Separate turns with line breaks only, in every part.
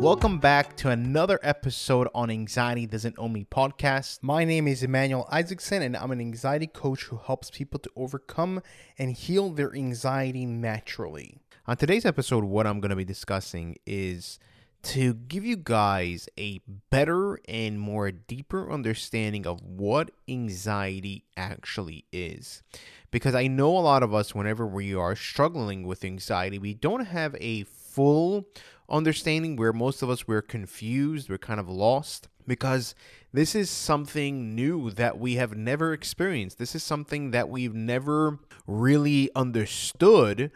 Welcome back to another episode on Anxiety Doesn't Own Me podcast. My name is Emmanuel Isaacson, and I'm an anxiety coach who helps people to overcome and heal their anxiety naturally. On today's episode, what I'm going to be discussing is to give you guys a better and more deeper understanding of what anxiety actually is. Because I know a lot of us, whenever we are struggling with anxiety, we don't have a full understanding where most of us we're confused, we're kind of lost because this is something new that we have never experienced. This is something that we've never really understood.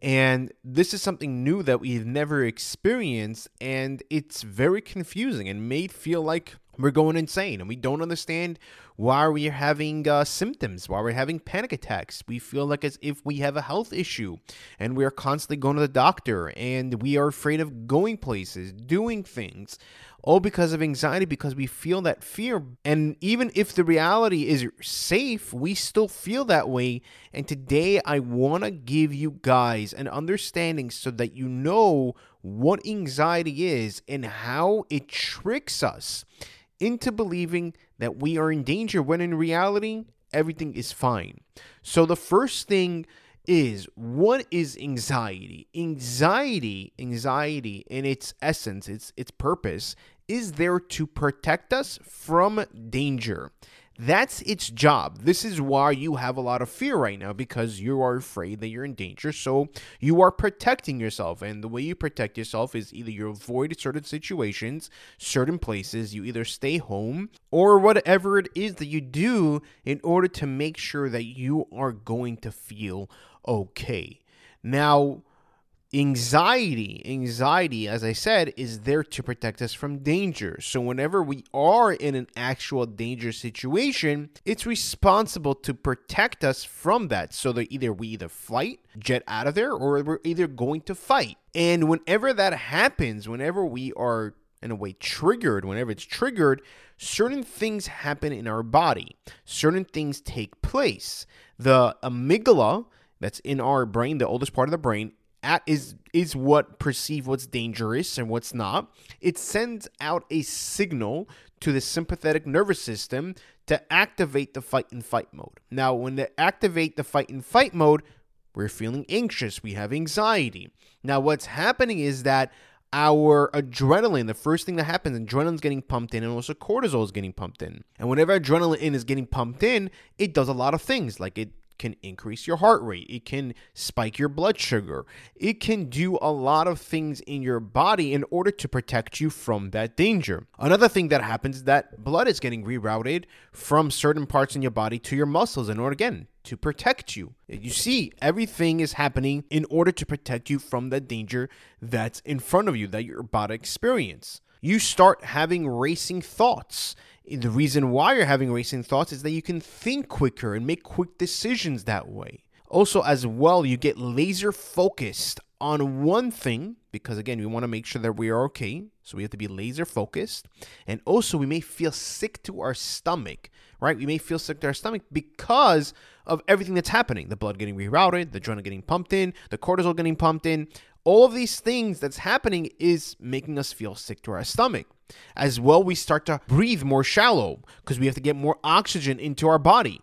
And this is something new that we've never experienced. And it's very confusing and may feel like we're going insane and we don't understand why we're having uh, symptoms, why we're having panic attacks. We feel like as if we have a health issue and we're constantly going to the doctor and we are afraid of going places, doing things, all because of anxiety, because we feel that fear. And even if the reality is safe, we still feel that way. And today I want to give you guys an understanding so that you know what anxiety is and how it tricks us into believing that we are in danger when in reality, everything is fine. So, the first thing is what is anxiety? Anxiety, anxiety in its essence, its its purpose is there to protect us from danger. That's its job. This is why you have a lot of fear right now because you are afraid that you're in danger. So you are protecting yourself. And the way you protect yourself is either you avoid certain situations, certain places, you either stay home, or whatever it is that you do in order to make sure that you are going to feel okay. Now, Anxiety, anxiety, as I said, is there to protect us from danger. So, whenever we are in an actual danger situation, it's responsible to protect us from that. So that either we either flight, jet out of there, or we're either going to fight. And whenever that happens, whenever we are in a way triggered, whenever it's triggered, certain things happen in our body. Certain things take place. The amygdala that's in our brain, the oldest part of the brain, at is is what perceive what's dangerous and what's not. It sends out a signal to the sympathetic nervous system to activate the fight and fight mode. Now, when they activate the fight and fight mode, we're feeling anxious, we have anxiety. Now, what's happening is that our adrenaline, the first thing that happens, adrenaline's getting pumped in, and also cortisol is getting pumped in. And whenever adrenaline is getting pumped in, it does a lot of things. Like it can increase your heart rate, it can spike your blood sugar, it can do a lot of things in your body in order to protect you from that danger. Another thing that happens is that blood is getting rerouted from certain parts in your body to your muscles in order again to protect you. You see, everything is happening in order to protect you from the danger that's in front of you that you're about to experience. You start having racing thoughts the reason why you're having racing thoughts is that you can think quicker and make quick decisions that way. Also, as well, you get laser focused on one thing because, again, we want to make sure that we are okay. So we have to be laser focused. And also, we may feel sick to our stomach, right? We may feel sick to our stomach because of everything that's happening the blood getting rerouted, the adrenaline getting pumped in, the cortisol getting pumped in. All of these things that's happening is making us feel sick to our stomach. As well, we start to breathe more shallow because we have to get more oxygen into our body.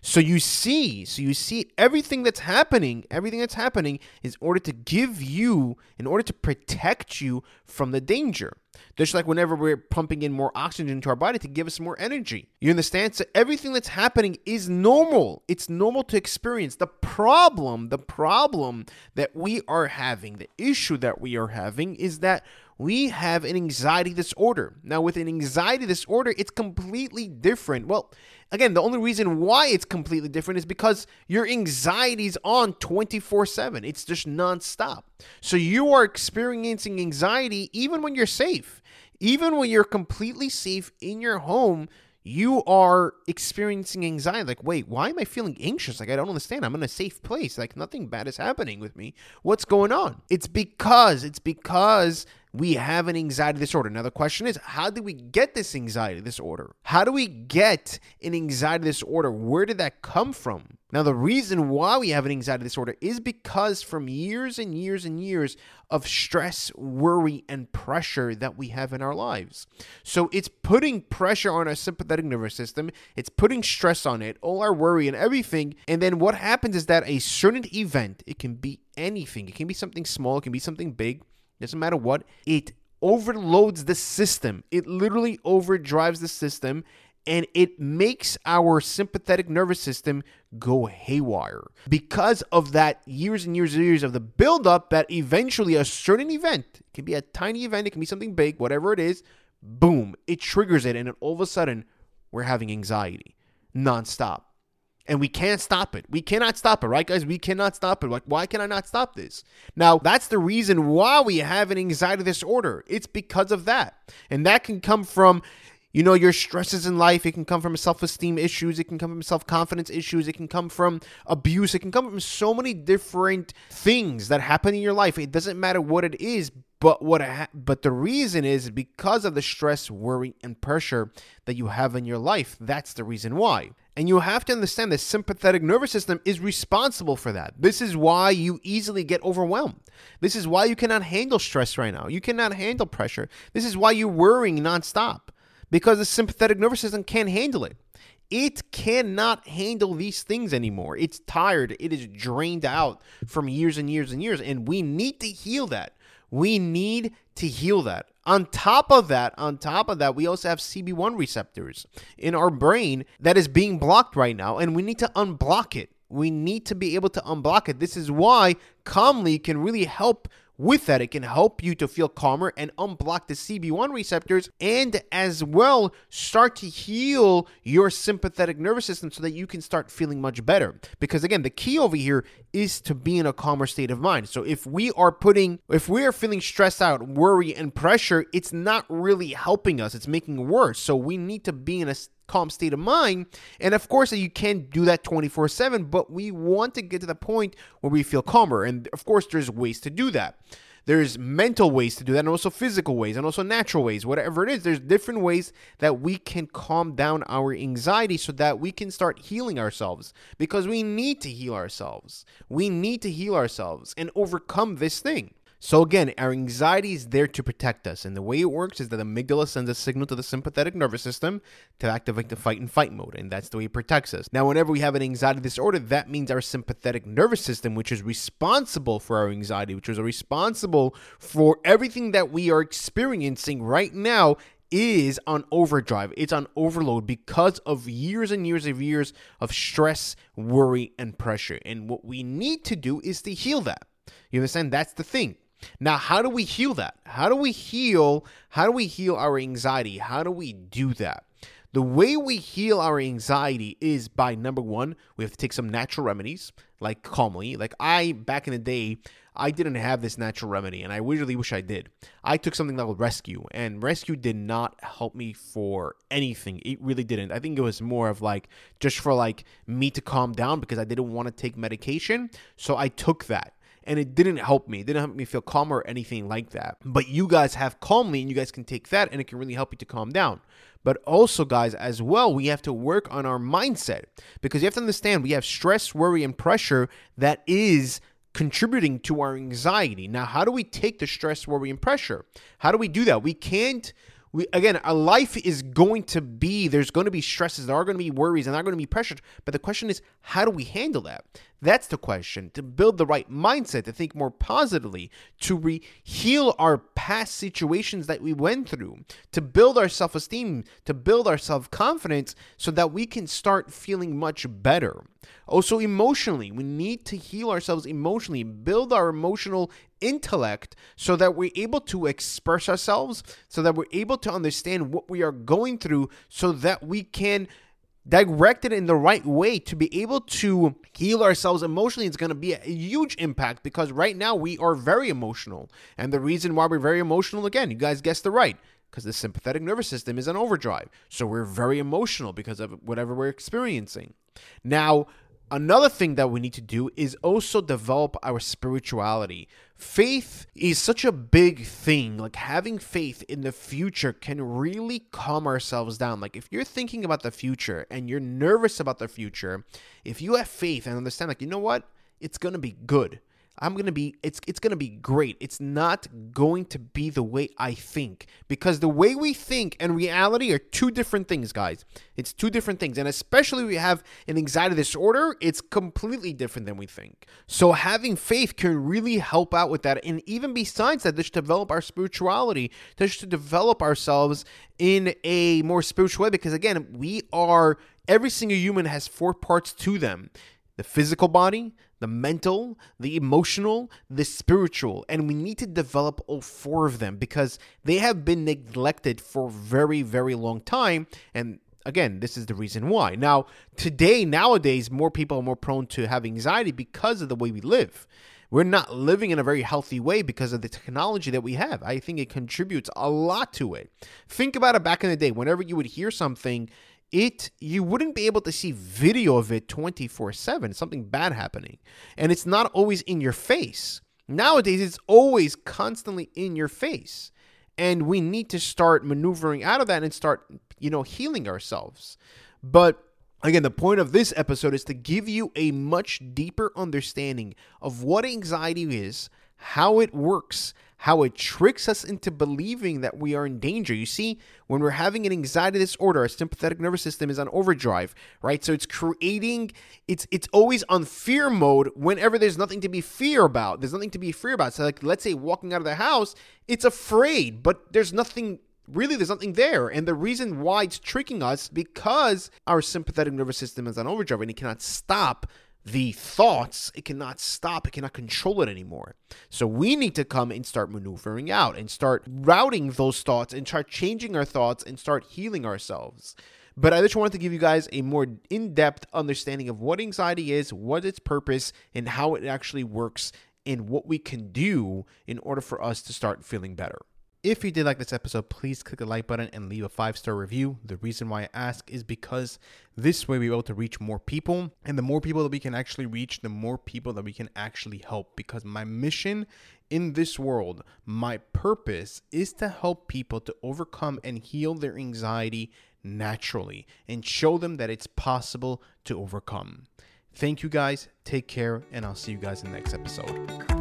So you see, so you see everything that's happening, everything that's happening is in order to give you, in order to protect you from the danger. Just like whenever we're pumping in more oxygen into our body to give us more energy. You understand? So everything that's happening is normal. It's normal to experience. The problem, the problem that we are having, the issue that we are having is that we have an anxiety disorder. Now, with an anxiety disorder, it's completely different. Well, Again, the only reason why it's completely different is because your anxiety is on 24 7. It's just nonstop. So you are experiencing anxiety even when you're safe. Even when you're completely safe in your home, you are experiencing anxiety. Like, wait, why am I feeling anxious? Like, I don't understand. I'm in a safe place. Like, nothing bad is happening with me. What's going on? It's because, it's because we have an anxiety disorder. Now, the question is, how did we get this anxiety disorder? How do we get an anxiety disorder? Where did that come from? Now, the reason why we have an anxiety disorder is because from years and years and years of stress, worry, and pressure that we have in our lives. So it's putting pressure on our sympathetic nervous system, it's putting stress on it, all our worry and everything. And then what happens is that a certain event, it can be anything, it can be something small, it can be something big, doesn't matter what, it overloads the system. It literally overdrives the system and it makes our sympathetic nervous system go haywire. Because of that years and years and years of the buildup that eventually a certain event it can be a tiny event it can be something big whatever it is boom it triggers it and all of a sudden we're having anxiety nonstop and we can't stop it. We cannot stop it, right, guys? We cannot stop it. Like, why can I not stop this? Now, that's the reason why we have an anxiety disorder. It's because of that. And that can come from you know, your stresses in life, it can come from self esteem issues, it can come from self confidence issues, it can come from abuse, it can come from so many different things that happen in your life. It doesn't matter what it is, but what ha- but the reason is because of the stress, worry, and pressure that you have in your life. That's the reason why. And you have to understand the sympathetic nervous system is responsible for that. This is why you easily get overwhelmed. This is why you cannot handle stress right now. You cannot handle pressure. This is why you're worrying nonstop because the sympathetic nervous system can't handle it. It cannot handle these things anymore. It's tired. It is drained out from years and years and years. And we need to heal that. We need to heal that. On top of that, on top of that, we also have CB1 receptors in our brain that is being blocked right now, and we need to unblock it. We need to be able to unblock it. This is why Calmli can really help with that, it can help you to feel calmer and unblock the CB1 receptors and as well start to heal your sympathetic nervous system so that you can start feeling much better. Because again, the key over here is to be in a calmer state of mind. So if we are putting, if we are feeling stressed out, worry, and pressure, it's not really helping us, it's making worse. So we need to be in a calm state of mind. And of course, you can't do that 24 7, but we want to get to the point where we feel calmer. And of course, there's ways to do that. There's mental ways to do that, and also physical ways, and also natural ways. Whatever it is, there's different ways that we can calm down our anxiety so that we can start healing ourselves because we need to heal ourselves. We need to heal ourselves and overcome this thing. So again, our anxiety is there to protect us, and the way it works is that the amygdala sends a signal to the sympathetic nervous system to activate the fight and fight mode, and that's the way it protects us. Now, whenever we have an anxiety disorder, that means our sympathetic nervous system, which is responsible for our anxiety, which is responsible for everything that we are experiencing right now, is on overdrive. It's on overload because of years and years of years of stress, worry, and pressure. And what we need to do is to heal that. You understand? That's the thing. Now, how do we heal that? How do we heal? How do we heal our anxiety? How do we do that? The way we heal our anxiety is by number one, we have to take some natural remedies, like Calmli. Like I, back in the day, I didn't have this natural remedy, and I really wish I did. I took something called Rescue, and Rescue did not help me for anything. It really didn't. I think it was more of like just for like me to calm down because I didn't want to take medication. So I took that and it didn't help me. It didn't help me feel calmer or anything like that. But you guys have Calmli, and you guys can take that, and it can really help you to calm down. But also, guys, as well, we have to work on our mindset because you have to understand we have stress, worry, and pressure that is contributing to our anxiety. Now, how do we take the stress, worry, and pressure? How do we do that? We can't we again a life is going to be there's going to be stresses there are going to be worries and there are going to be pressures but the question is how do we handle that? That's the question to build the right mindset to think more positively to re- heal our past situations that we went through to build our self-esteem to build our self-confidence so that we can start feeling much better. Also emotionally we need to heal ourselves emotionally build our emotional intellect so that we're able to express ourselves, so that we're able to understand what we are going through, so that we can direct it in the right way to be able to heal ourselves emotionally. It's going to be a huge impact because right now we are very emotional. And the reason why we're very emotional again you guys guessed the right because the sympathetic nervous system is on overdrive. So we're very emotional because of whatever we're experiencing. Now Another thing that we need to do is also develop our spirituality. Faith is such a big thing. Like having faith in the future can really calm ourselves down. Like if you're thinking about the future and you're nervous about the future, if you have faith and understand, like, you know what? It's going to be good. I'm to be it's it's to be great. It's not going to be the way I think because the way we think and reality are two different things, guys. It's two different things. And especially we have an anxiety disorder, it's completely different than we think. So having faith can really help out with that and even besides that, just develop our spirituality, just to develop ourselves in a more spiritual way because again, we are every single human has four parts to them. The physical body, the mental, the emotional, the spiritual. And we need to develop all four of them because they have been neglected for very, very long time. And again, this is the reason why. Now, today, nowadays, more people are more prone to have anxiety because of the way we live. We're not living in a very healthy way because of the technology that we have. I think it contributes a lot to it. Think about it back in the day. Whenever you would hear something it you wouldn't be able to see video of it 24/7 something bad happening. And it's not always in your face. Nowadays it's always constantly in your face. And we need to start maneuvering out of that and start you know healing ourselves. But Again, the point of this episode is to give you a much deeper understanding of what anxiety is, how it works, how it tricks us into believing that we are in danger. You see, when we're having an anxiety disorder, our sympathetic nervous system is on overdrive, right? So it's creating it's it's always on fear mode whenever there's nothing to be fear about. There's nothing to be fear about. So like let's say walking out of the house, it's afraid, but there's nothing really there's nothing there and the reason why it's tricking us because our sympathetic nervous system is on overdrive and it cannot stop the thoughts, it cannot stop, it cannot control it anymore. So we need to come and start maneuvering out and start routing those thoughts and start changing our thoughts and start healing ourselves. But I just wanted to give you guys a more in depth understanding of what anxiety is, what its purpose, and how it actually works, and what we can do in order for us to start feeling better. If you did like this episode, please click the like button and leave a five star review. The reason why I ask is because this way we're able to reach more people. And the more people that we can actually reach, the more people that we can actually help. Because my mission in this world, my purpose is to help people to overcome and heal their anxiety naturally and show them that it's possible to overcome. Thank you guys. Take care. And I'll see you guys in the next episode.